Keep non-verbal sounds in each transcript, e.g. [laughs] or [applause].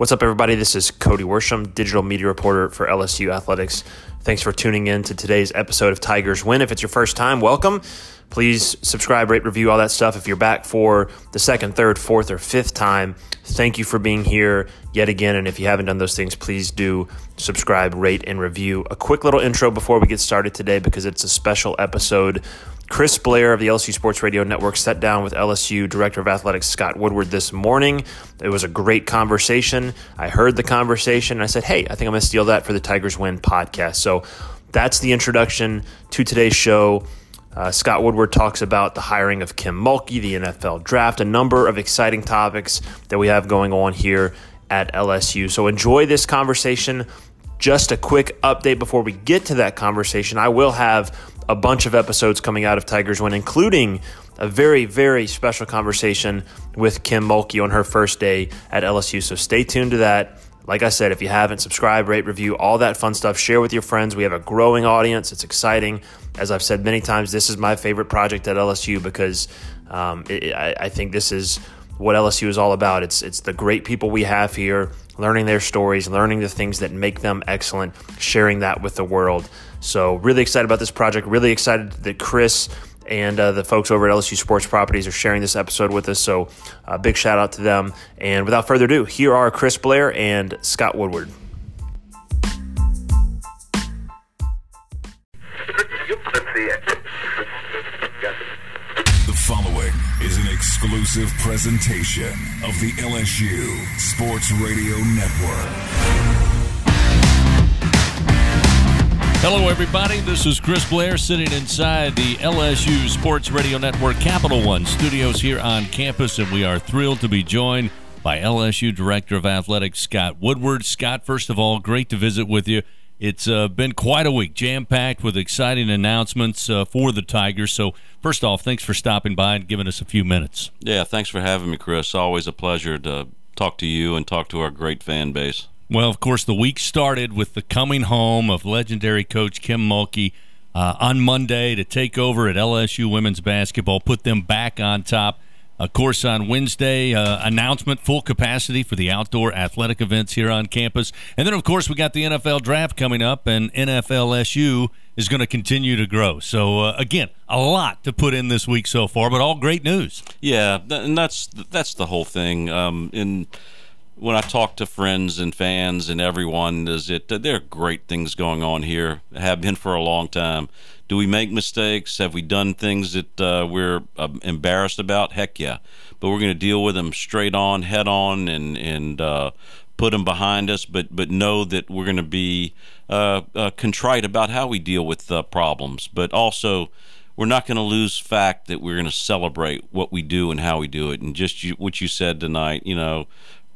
What's up, everybody? This is Cody Worsham, digital media reporter for LSU Athletics. Thanks for tuning in to today's episode of Tigers Win. If it's your first time, welcome. Please subscribe, rate, review, all that stuff. If you're back for the second, third, fourth, or fifth time, thank you for being here yet again. And if you haven't done those things, please do subscribe, rate, and review. A quick little intro before we get started today because it's a special episode Chris Blair of the LSU Sports Radio Network sat down with LSU Director of Athletics Scott Woodward this morning. It was a great conversation. I heard the conversation and I said, hey, I think I'm going to steal that for the Tigers Win podcast. So that's the introduction to today's show. Uh, Scott Woodward talks about the hiring of Kim Mulkey, the NFL draft, a number of exciting topics that we have going on here at LSU. So enjoy this conversation. Just a quick update before we get to that conversation. I will have a bunch of episodes coming out of Tigers Win, including a very, very special conversation with Kim Mulkey on her first day at LSU. So stay tuned to that. Like I said, if you haven't, subscribe, rate, review, all that fun stuff. Share with your friends. We have a growing audience. It's exciting. As I've said many times, this is my favorite project at LSU because um, it, I, I think this is what LSU is all about. It's it's the great people we have here, learning their stories, learning the things that make them excellent, sharing that with the world. So, really excited about this project. Really excited that Chris and uh, the folks over at LSU Sports Properties are sharing this episode with us. So, uh, big shout out to them. And without further ado, here are Chris Blair and Scott Woodward. Exclusive presentation of the LSU Sports Radio Network. Hello, everybody. This is Chris Blair sitting inside the LSU Sports Radio Network Capital One studios here on campus, and we are thrilled to be joined by LSU Director of Athletics Scott Woodward. Scott, first of all, great to visit with you. It's uh, been quite a week, jam packed with exciting announcements uh, for the Tigers. So, first off, thanks for stopping by and giving us a few minutes. Yeah, thanks for having me, Chris. Always a pleasure to talk to you and talk to our great fan base. Well, of course, the week started with the coming home of legendary coach Kim Mulkey uh, on Monday to take over at LSU women's basketball, put them back on top. Of course, on Wednesday, uh, announcement full capacity for the outdoor athletic events here on campus. And then, of course, we got the NFL draft coming up, and NFLSU is going to continue to grow. So, uh, again, a lot to put in this week so far, but all great news. Yeah, and that's that's the whole thing. Um, in when I talk to friends and fans and everyone, is it there are great things going on here. Have been for a long time. Do we make mistakes? Have we done things that uh, we're uh, embarrassed about? Heck yeah. But we're going to deal with them straight on, head on, and and uh, put them behind us. But but know that we're going to be uh, uh, contrite about how we deal with uh, problems. But also we're not going to lose fact that we're going to celebrate what we do and how we do it. And just you, what you said tonight, you know,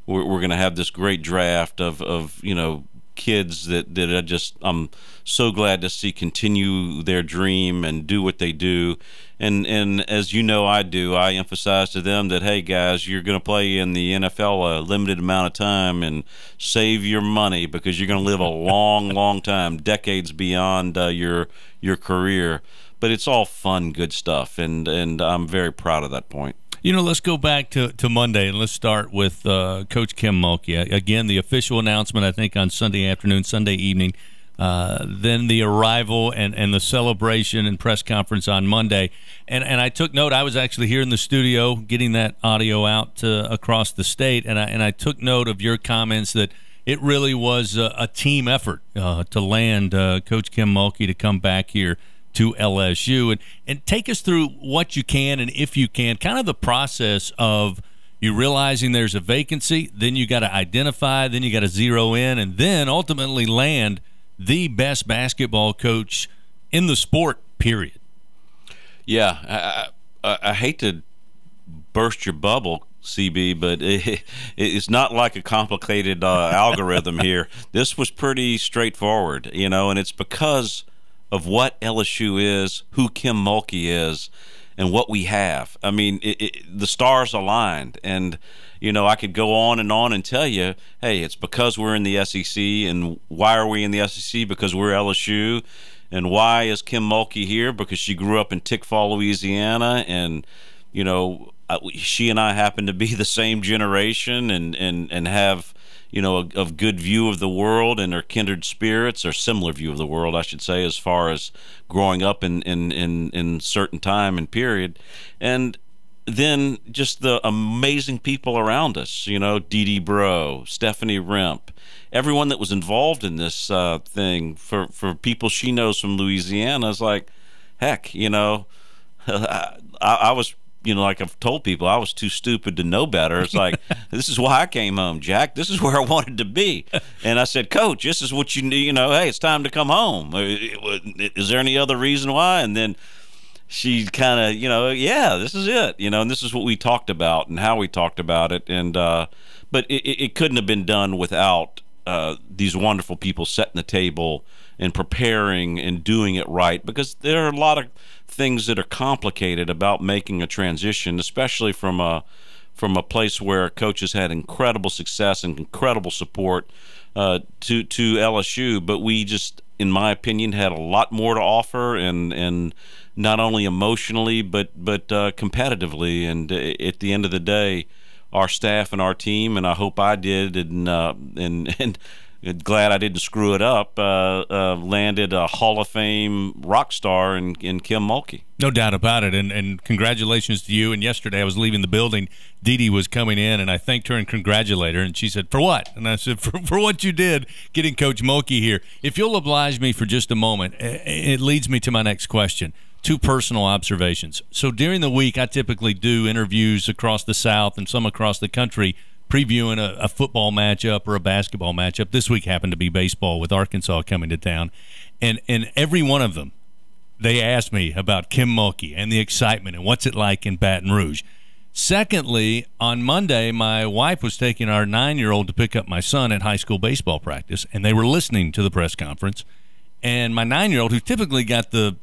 we're, we're going to have this great draft of, of you know kids that that I just I'm so glad to see continue their dream and do what they do. And and as you know, I do. I emphasize to them that hey guys, you're going to play in the NFL a limited amount of time and save your money because you're going to live a [laughs] long, long time, decades beyond uh, your your career. But it's all fun, good stuff, and and I'm very proud of that point. You know, let's go back to, to Monday and let's start with uh, Coach Kim Mulkey. Again, the official announcement, I think, on Sunday afternoon, Sunday evening. Uh, then the arrival and, and the celebration and press conference on Monday. And, and I took note, I was actually here in the studio getting that audio out to, across the state. And I, and I took note of your comments that it really was a, a team effort uh, to land uh, Coach Kim Mulkey to come back here to LSU. And, and take us through what you can and if you can, kind of the process of you realizing there's a vacancy, then you got to identify, then you got to zero in, and then ultimately land the best basketball coach in the sport, period. Yeah, I, I, I hate to burst your bubble, CB, but [laughs] it, it's not like a complicated uh, algorithm here. [laughs] This was pretty straightforward, you know, and it's because of what LSU is, who Kim Mulkey is, and what we have. I mean, it, it, the stars aligned, and you know I could go on and on and tell you, hey, it's because we're in the SEC, and why are we in the SEC? Because we're LSU, and why is Kim Mulkey here? Because she grew up in Tickfaw, Louisiana, and you know she and I happen to be [laughs] the same generation, and and and have you know, a, of good view of the world and are kindred spirits or similar view of the world, I should say, as far as growing up in in in, in certain time and period, and then just the amazing people around us, you know, Dee Dee Bro, Stephanie Rempe, everyone that was involved in this uh, thing. For, for people she knows from Louisiana is like, heck, you know, [laughs] I, I was you know, like I've told people, I was too stupid to know better. It's like, [laughs] this is why I came home, Jack. This is where I wanted to be. And I said, Coach, this is what you need. You know, hey, it's time to come home. Uh, is there any other reason why? And then she kind of, you know, yeah, this is it. You know, and this is what we talked about and how we talked about it. And, uh, but it, it couldn't have been done without uh, these wonderful people setting the table and preparing and doing it right because there are a lot of things that are complicated about making a transition, especially from a from a place where coaches had incredible success and incredible support uh, to to LSU, but we just, in my opinion, had a lot more to offer, and and not only emotionally but but uh, competitively. And at the end of the day, our staff and our team, and I hope I did, and uh, and [laughs] and glad I didn't screw it up. Uh, uh, landed a Hall of Fame rock star in, in Kim Mulkey. No doubt about it, and and congratulations to you. And yesterday I was leaving the building. Dee Dee was coming in, and I thanked her and congratulated her. And she said, "For what?" And I said, [laughs] "For for what you did getting Coach Mulkey here." If you'll oblige me for just a moment, it leads me to my next question. Two personal observations. So during the week, I typically do interviews across the South and some across the country previewing a, a, football matchup or a basketball matchup. This week happened to be baseball with Arkansas coming to town, and and every one of them, they asked me about Kim Mulkey and the excitement and what's it like in Baton Rouge. Secondly, on Monday, my wife was taking our nine-year-old to pick up my son at high school baseball practice, and they were listening to the press conference. And my nine-year-old, who typically got the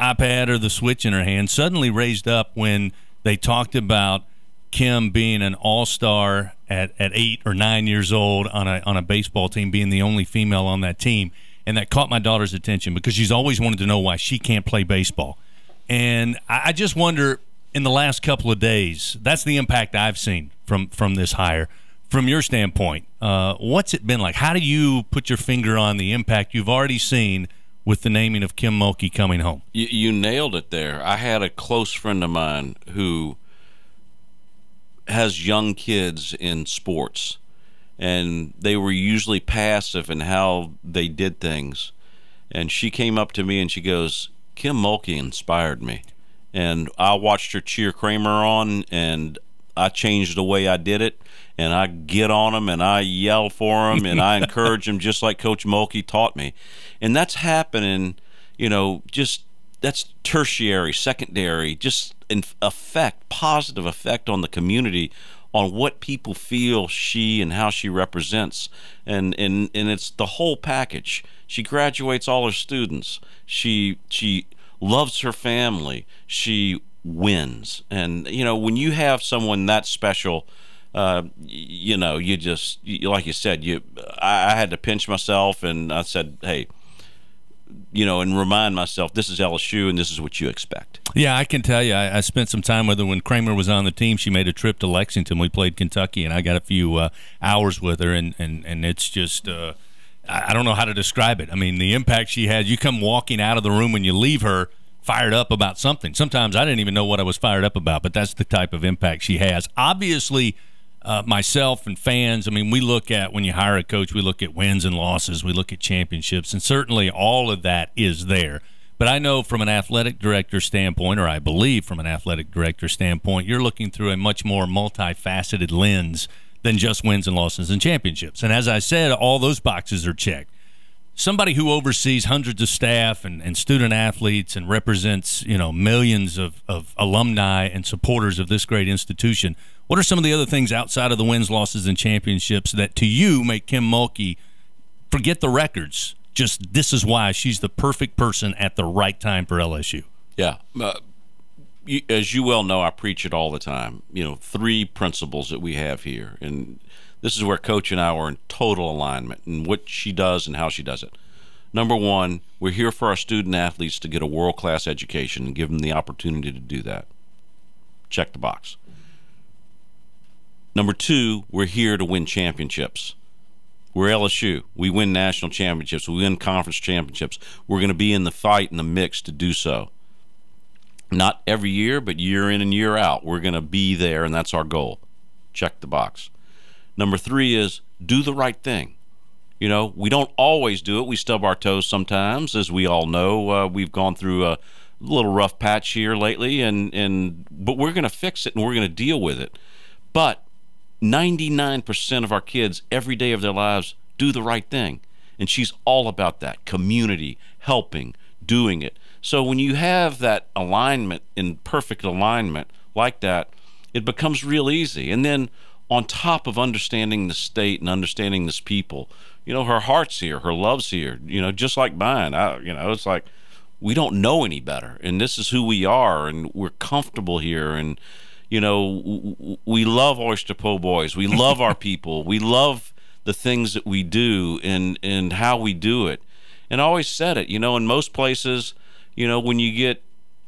iPad or the Switch in her hand, suddenly raised up when they talked about Kim being an all-star at, at eight or nine years old on a on a baseball team, being the only female on that team, and that caught my daughter's attention because she's always wanted to know why she can't play baseball, and I, I just wonder in the last couple of days, that's the impact I've seen from from this hire. From your standpoint, uh, what's it been like? How do you put your finger on the impact you've already seen with the naming of Kim Mulkey coming home? You, you nailed it there. I had a close friend of mine who has young kids in sports, and they were usually passive in how they did things. And she came up to me and she goes, Kim Mulkey inspired me. And I watched her cheer Kramer on, and I changed the way I did it. And I get on them and I yell for them and I [laughs] encourage them just like Coach Mulkey taught me. And that's happening, you know, just that's tertiary, secondary, just an effect, positive effect on the community, on what people feel she and how she represents, and and and it's the whole package. She graduates all her students. She she loves her family. She wins, and you know when you have someone that special. Uh, you know, you just you, like you said, you I, I had to pinch myself, and I said, "Hey, you know, and remind myself this is LSU and this is what you expect. Yeah, I can tell you, I, I, spent some time with her when Kramer was on the team. She made a trip to Lexington. We played Kentucky, and I got a few uh, hours with her, and and and it's just. Uh, I don't know how to describe it. I mean, the impact she had. You come walking out of the room when you leave her fired up about something. Sometimes I didn't even know what I was fired up about, but that's the type of impact she has. Obviously, uh, myself and fans, I mean, we look at when you hire a coach, we look at wins and losses, we look at championships, and certainly all of that is there. But I know from an athletic director standpoint, or I believe from an athletic director standpoint, you're looking through a much more multifaceted lens than just wins and losses and championships. And as I said, all those boxes are checked. Somebody who oversees hundreds of staff and, and student athletes and represents, you know, millions of, of alumni and supporters of this great institution – what are some of the other things outside of the wins, losses, and championships that to you make Kim Mulkey forget the records? Just this is why she's the perfect person at the right time for LSU. Yeah. Uh, you, as you well know, I preach it all the time. You know, three principles that we have here. And this is where Coach and I are in total alignment in what she does and how she does it. Number one, we're here for our student athletes to get a world class education and give them the opportunity to do that. Check the box. Number two, we're here to win championships. We're LSU. We win national championships. We win conference championships. We're going to be in the fight and the mix to do so. Not every year, but year in and year out. We're going to be there, and that's our goal. Check the box. Number three is do the right thing. You know, we don't always do it. We stub our toes sometimes, as we all know. Uh, we've gone through a little rough patch here lately, and, and but we're going to fix it and we're going to deal with it. But 99% of our kids every day of their lives do the right thing. And she's all about that community, helping, doing it. So when you have that alignment in perfect alignment like that, it becomes real easy. And then on top of understanding the state and understanding this people, you know, her heart's here, her love's here, you know, just like mine. I, you know, it's like we don't know any better, and this is who we are, and we're comfortable here, and you know, we love oyster po boys, we love our [laughs] people, we love the things that we do and and how we do it, and I always said it, you know, in most places, you know, when you get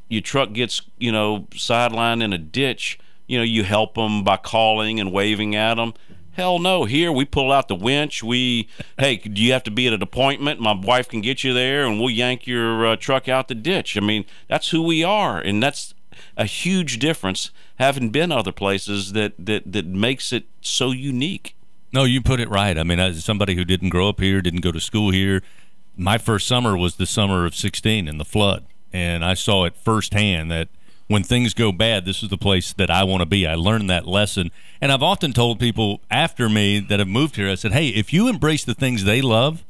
your truck gets you know sidelined in a ditch you know, you help them by calling and waving at them. Hell no. Here we pull out the winch. We, hey, do you have to be at an appointment? My wife can get you there, and we'll yank your uh, truck out the ditch. I mean, that's who we are, and that's a huge difference. Having been other places that that that makes it so unique. No, you put it right. I mean, as somebody who didn't grow up here, didn't go to school here, my first summer was the summer of '16 in the flood, and I saw it firsthand that when things go bad, this is the place that I want to be. I learned that lesson. And I've often told people after me that have moved here, I said, hey, if you embrace the things they love,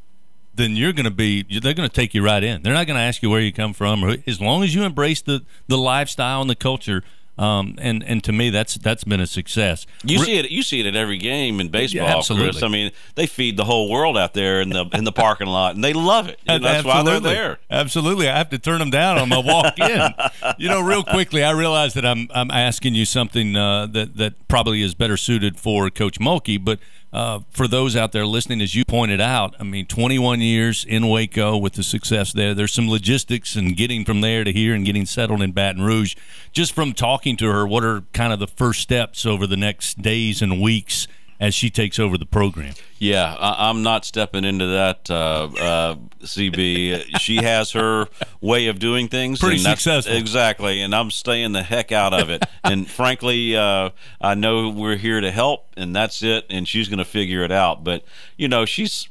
then you're going to be they're going to take you right in. They're not going to ask you where you come from or as long as you embrace the the lifestyle and the culture um, and and to me, that's that's been a success. You see it. You see it at every game in baseball, yeah, Chris. I mean, they feed the whole world out there in the in the parking lot, and they love it. [laughs] That's why they're there. Absolutely, I have to turn them down on my walk [laughs] in. you know, real quickly, I realize that I'm I'm asking you something uh, that that probably is better suited for Coach Mulkey, but uh, for those out there listening, as you pointed out, I mean, 21 years in Waco with the success there. There's some logistics and getting from there to here and getting settled in Baton Rouge. Just from talking to her, what are kind of the first steps over the next days and weeks as she takes over the program. Yeah, I, am not stepping into that, uh, uh, CB. she has her way of doing things. Pretty successful. Exactly, and I'm staying the heck out of it. [laughs] and frankly, uh, I know we're here to help, and that's it, and she's going to figure it out. But, you know, she's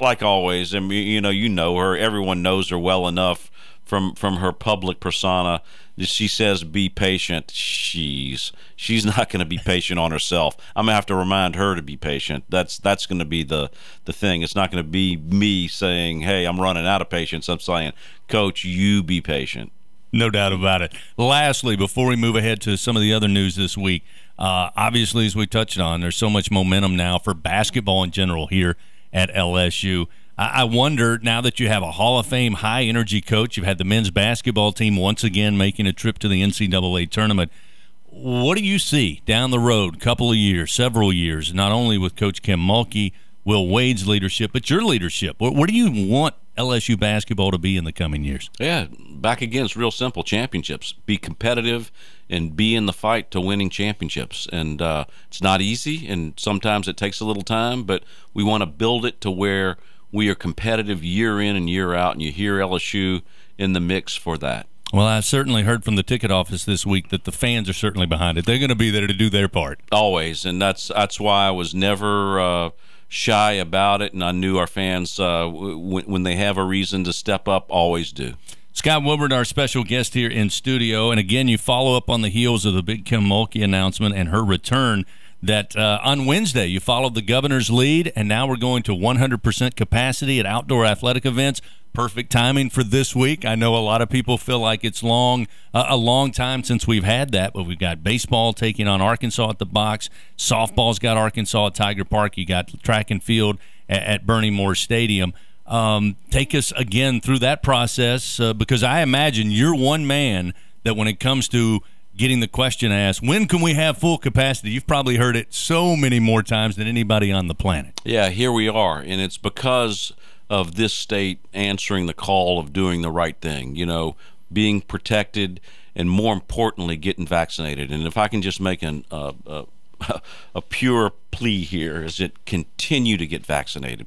like always. I mean, you know, you know her. Everyone knows her well enough from from her public persona. She says, "Be patient." She's she's not going to be patient on herself. I'm gonna have to remind her to be patient. That's that's going to be the the thing. It's not going to be me saying, "Hey, I'm running out of patience." I'm saying, "Coach, you be patient." No doubt about it. Lastly, before we move ahead to some of the other news this week, uh, obviously, as we touched on, there's so much momentum now for basketball in general here at LSU. I wonder now that you have a Hall of Fame high energy coach, you've had the men's basketball team once again making a trip to the NCAA tournament. What do you see down the road, couple of years, several years, not only with Coach Kim Mulkey, Will Wade's leadership, but your leadership? What, what do you want LSU basketball to be in the coming years? Yeah, back again, it's real simple championships. Be competitive and be in the fight to winning championships. And uh, it's not easy, and sometimes it takes a little time, but we want to build it to where – we are competitive year in and year out, and you hear LSU in the mix for that. Well, I certainly heard from the ticket office this week that the fans are certainly behind it. They're going to be there to do their part. Always, and that's that's why I was never uh, shy about it, and I knew our fans uh, w- when they have a reason to step up, always do. Scott Woodward, our special guest here in studio, and again, you follow up on the heels of the Big Kim Mulkey announcement and her return that uh, on Wednesday you followed the governor's lead, and now we're going to 100% capacity at outdoor athletic events. Perfect timing for this week. I know a lot of people feel like it's long, uh, a long time since we've had that, but we've got baseball taking on Arkansas at the box. Softball's got Arkansas at Tiger Park. You got track and field at, at Bernie Moore Stadium. Um, take us again through that process uh, because I imagine you're one man that when it comes to getting the question asked, when can we have full capacity? You've probably heard it so many more times than anybody on the planet. Yeah, here we are. And it's because of this state answering the call of doing the right thing, you know, being protected, and more importantly, getting vaccinated. And if I can just make an, uh, uh, [laughs] a pure plea here is that continue to get vaccinated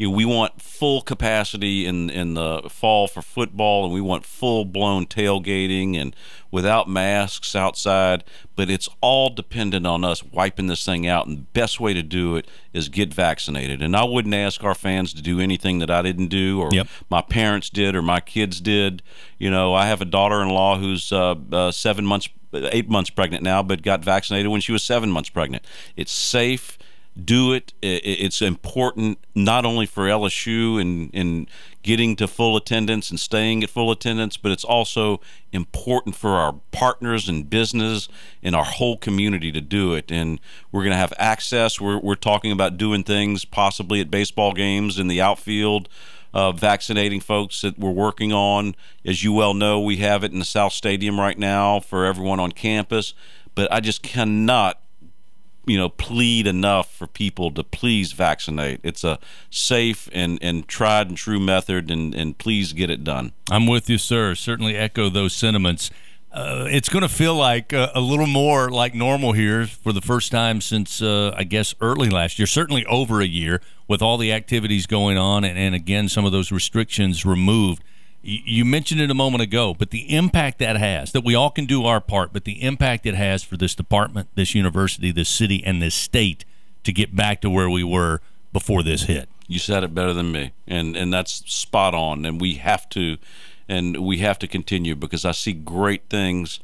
you know, we want full capacity in in the fall for football, and we want full blown tailgating and without masks outside. But it's all dependent on us wiping this thing out, and the best way to do it is get vaccinated. And I wouldn't ask our fans to do anything that I didn't do, or yep. my parents did, or my kids did. You know, I have a daughter-in-law who's uh, uh, seven months, eight months pregnant now, but got vaccinated when she was seven months pregnant. It's safe do it. It's important not only for LSU and, and getting to full attendance and staying at full attendance, but it's also important for our partners and business and our whole community to do it. And we're going to have access. We're, we're talking about doing things possibly at baseball games in the outfield. Uh, vaccinating folks that we're working on. As you well know, we have it in the South Stadium right now for everyone on campus. But I just cannot you know plead enough for people to please vaccinate. It's a safe and and tried and true method and and please get it done. I'm with you sir. Certainly echo those sentiments. Uh, it's going to feel like uh, a little more like normal here for the first time since uh, I guess early last year, certainly over a year, with all the activities going on, and, and again some of those restrictions removed you mentioned it a moment ago, but the impact that has, that we all can do our part, but the impact it has for this department, this university, this city, and this state to get back to where we were before this hit. You said it better than me, and and that's spot on. And we have to, and we have to continue because I see great things,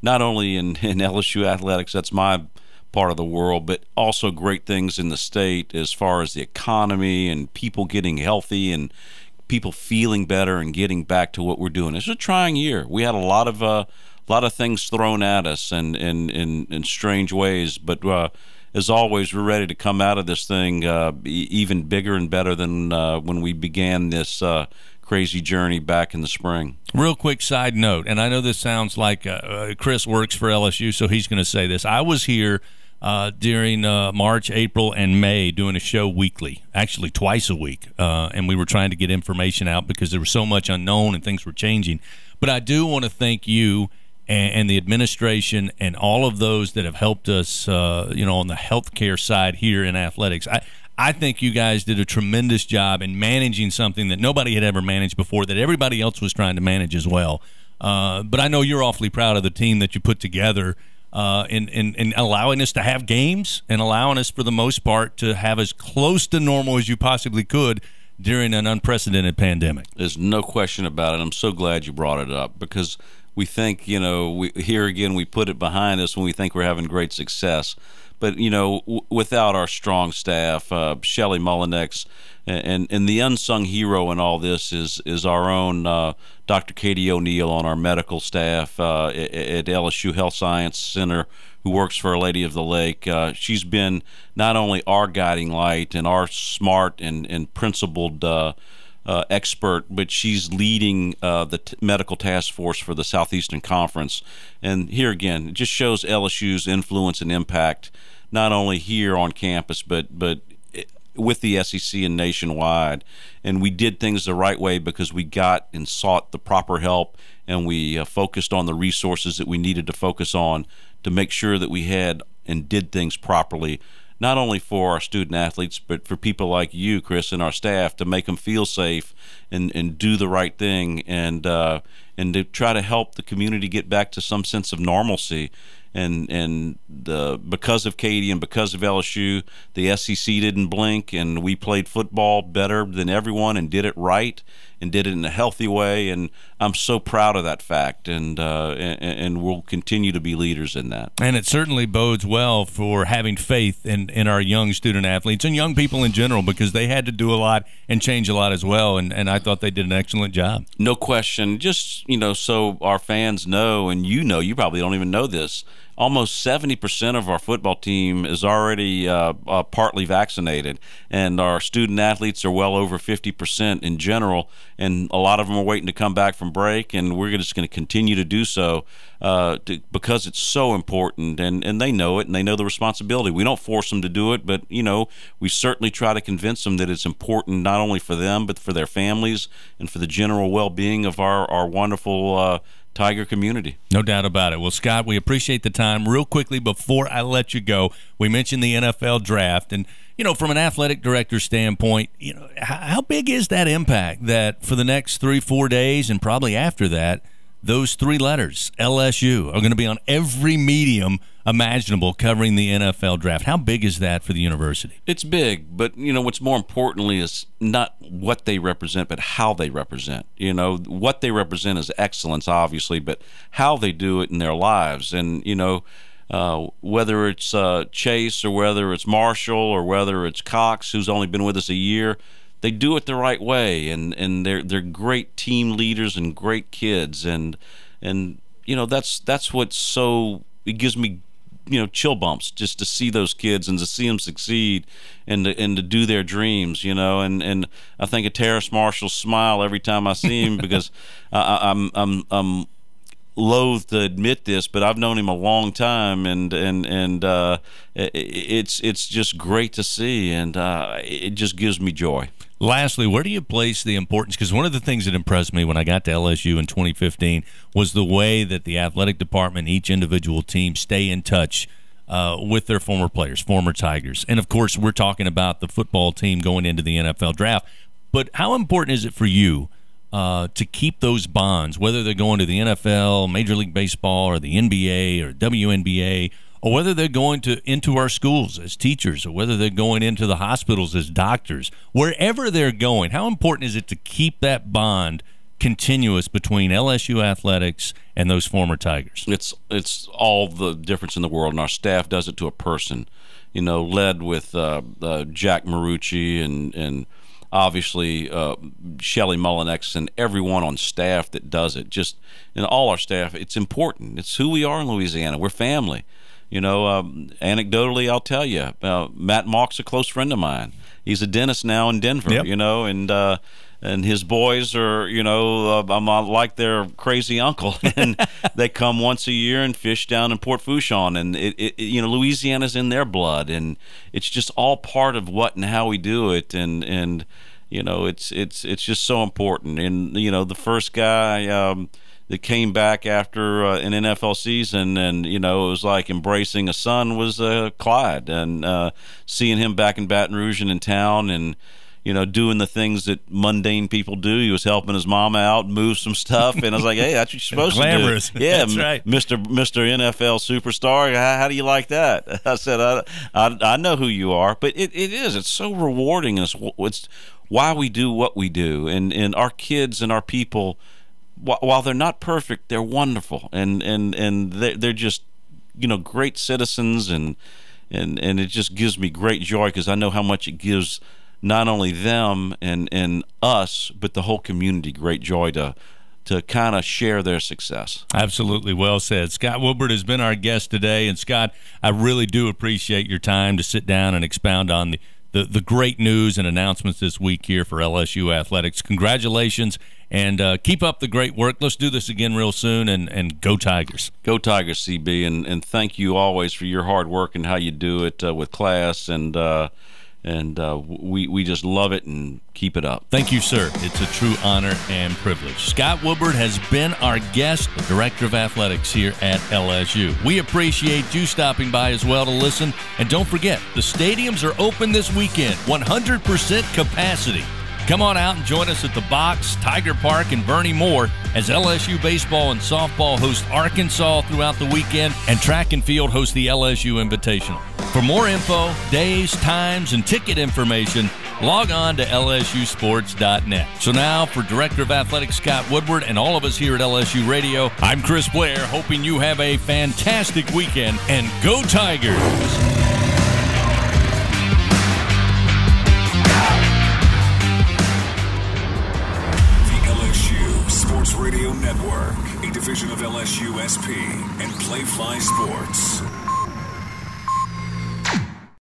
not only in [laughs] in LSU athletics. That's my part of the world, but also great things in the state as far as the economy and people getting healthy and people feeling better and getting back to what we're doing. It's a trying year. We had a lot of uh, a lot of things thrown at us and in in, in strange ways, but uh, as always, we're ready to come out of this thing uh, even bigger and better than uh, when we began this uh, crazy journey back in the spring. Real quick side note, and I know this sounds like uh, Chris works for LSU, so he's going to say this. I was here uh, during uh, March, April, and May doing a show weekly, actually twice a week. Uh, and we were trying to get information out because there was so much unknown and things were changing. But I do want to thank you and, and, the administration and all of those that have helped us, uh, you know, on the healthcare side here in athletics. I, I think you guys did a tremendous job in managing something that nobody had ever managed before, that everybody else was trying to manage as well. Uh, but I know you're awfully proud of the team that you put together uh, in, in, in allowing us to have games and allowing us, for the most part, to have as close to normal as you possibly could during an unprecedented pandemic. There's no question about it. I'm so glad you brought it up because we think, you know, we, here again, we put it behind us when we think we're having great success. But, you know, w- without our strong staff, uh, Shelly Mullenix, and and the unsung hero in all this is is our own uh, Dr. Katie O'Neal on our medical staff uh, at, LSU Health Science Center, who works for Our Lady of the Lake. Uh, she's been not only our guiding light and our smart and and principled. Uh, uh, expert, but she's leading uh, the t- medical task force for the Southeastern Conference. And here again, it just shows LSU's influence and impact, not only here on campus, but but with the SEC and nationwide. And we did things the right way because we got and sought the proper help and we uh, focused on the resources that we needed to focus on to make sure that we had and did things properly, not only for our student athletes, but for people like you, Chris, and our staff to make them feel safe and, and do the right thing and, uh, and to try to help the community get back to some sense of normalcy and and the because of Katie and because of LSU, the SEC didn't blink, and we played football better than everyone and did it right and did it in a healthy way. And I'm so proud of that fact, and uh, and, and we'll continue to be leaders in that. And it certainly bodes well for having faith in in our young student athletes and young people in general because they had to do a lot and change a lot as well. And and I thought they did an excellent job. No question. Just you know, so our fans know, and you know, you probably don't even know this almost 70% of our football team is already uh, uh, partly vaccinated, and our student athletes are well over 50% in general. And a lot of them are waiting to come back from break, and we're just going to continue to do so uh, to, because it's so important, and, and they know it, and they know the responsibility. We don't force them to do it, but you know we certainly try to convince them that it's important not only for them but for their families and for the general well-being of our our wonderful uh, Tiger community. No doubt about it. Well, Scott, we appreciate the time. Real quickly, before I let you go, we mentioned the NFL draft, and you know, from an athletic director standpoint, you know, how, big is that impact that for the next three, four days, and probably after that, those three letters, LSU, are going to be on every medium imaginable covering the NFL draft. How big is that for the university? It's big, but you know what's more importantly is not what they represent, but how they represent. You know what they represent is excellence, obviously, but how they do it in their lives, and you know. Uh, whether it's uh, Chase or whether it's Marshall or whether it's Cox, who's only been with us a year, they do it the right way, and, and they're they're great team leaders and great kids, and and you know that's that's what's so it gives me you know chill bumps just to see those kids and to see them succeed and to, and to do their dreams you know? And and I think of Terrace Marshall's smile every time I see him because [laughs] I'm I'm I'm loath to admit this, but I've known him a long time, and and and uh, it's it's just great to see, and uh, it just gives me joy. Lastly, where do you place the importance? Because one of the things that impressed me when I got to LSU in 2015 was the way that the athletic department, each individual team, stay in touch. Uh, with their former players, former Tigers. And of course, we're talking about the football team going into the NFL draft. But how important is it for you uh, to keep those bonds, whether they're going to the NFL, Major League Baseball, or the NBA or WNBA, or whether they're going to into our schools as teachers, or whether they're going into the hospitals as doctors, wherever they're going. How important is it to keep that bond continuous between LSU athletics and those former Tigers? It's it's all the difference in the world, and our staff does it to a person. You know, led with uh, uh, Jack Marucci and and obviously uh, Shelly Mullenix and everyone on staff that does it. Just and all our staff, it's important. It's who we are in Louisiana. We're family. You know, um, anecdotally, I'll tell you, uh, Matt Mauck's a close friend of mine. He's a dentist now in Denver. Yep. You know, and uh, and his boys are, you know, uh, I'm like their crazy uncle, [laughs] and they come once a year and fish down in Port Fourchon, and it, it, you know, Louisiana's in their blood, and it's just all part of what and how we do it, and and you know, it's it's it's just so important, and you know, the first guy. Um, that came back after uh, an NFL season, and you know it was like embracing a son was uh, Clyde, and uh, seeing him back in Baton Rouge and in town, and you know, doing the things that mundane people do. He was helping his mom out, move some stuff, and I was like, "Hey, that's what you're supposed Glamorous. to do." [laughs] Yeah, that's right, Mister Mister NFL superstar. How, how, do you like that? [laughs] I said, I, I, I know who you are, but it, it is. It's so rewarding. It's, it's why we do what we do, and and our kids and our people, while they're not perfect, they're wonderful, and and and they're, they're just you know great citizens, and and and it just gives me great joy because I know how much it gives not only them and and us, but the whole community great joy to to kind of share their success. Absolutely, well said. Scott Woodward has been our guest today, and Scott, I really do appreciate your time to sit down and expound on the. The, the great news and announcements this week here for LSU athletics. Congratulations and uh, keep up the great work. Let's do this again real soon and, and go Tigers. Go Tigers, CB. And, and thank you always for your hard work and how you do it uh, with class and uh, and uh, we we just love it and keep it up. Thank you, sir. It's a true honor and privilege. Scott Woodward has been our guest, the director of athletics here at LSU. We appreciate you stopping by as well to listen, and don't forget the stadiums are open this weekend, 100% capacity. Come on out and join us at the Box, Tiger Park, and Bernie Moore as LSU baseball and softball host Arkansas throughout the weekend, and track and field host the LSU Invitational. For more info, days, times, and ticket information, log on to lsusports.net. So now, for Director of Athletics Scott Woodward and all of us here at LSU Radio, I'm Chris Blair, hoping you have a fantastic weekend and go Tigers! Division of LSU SP and Playfly Sports.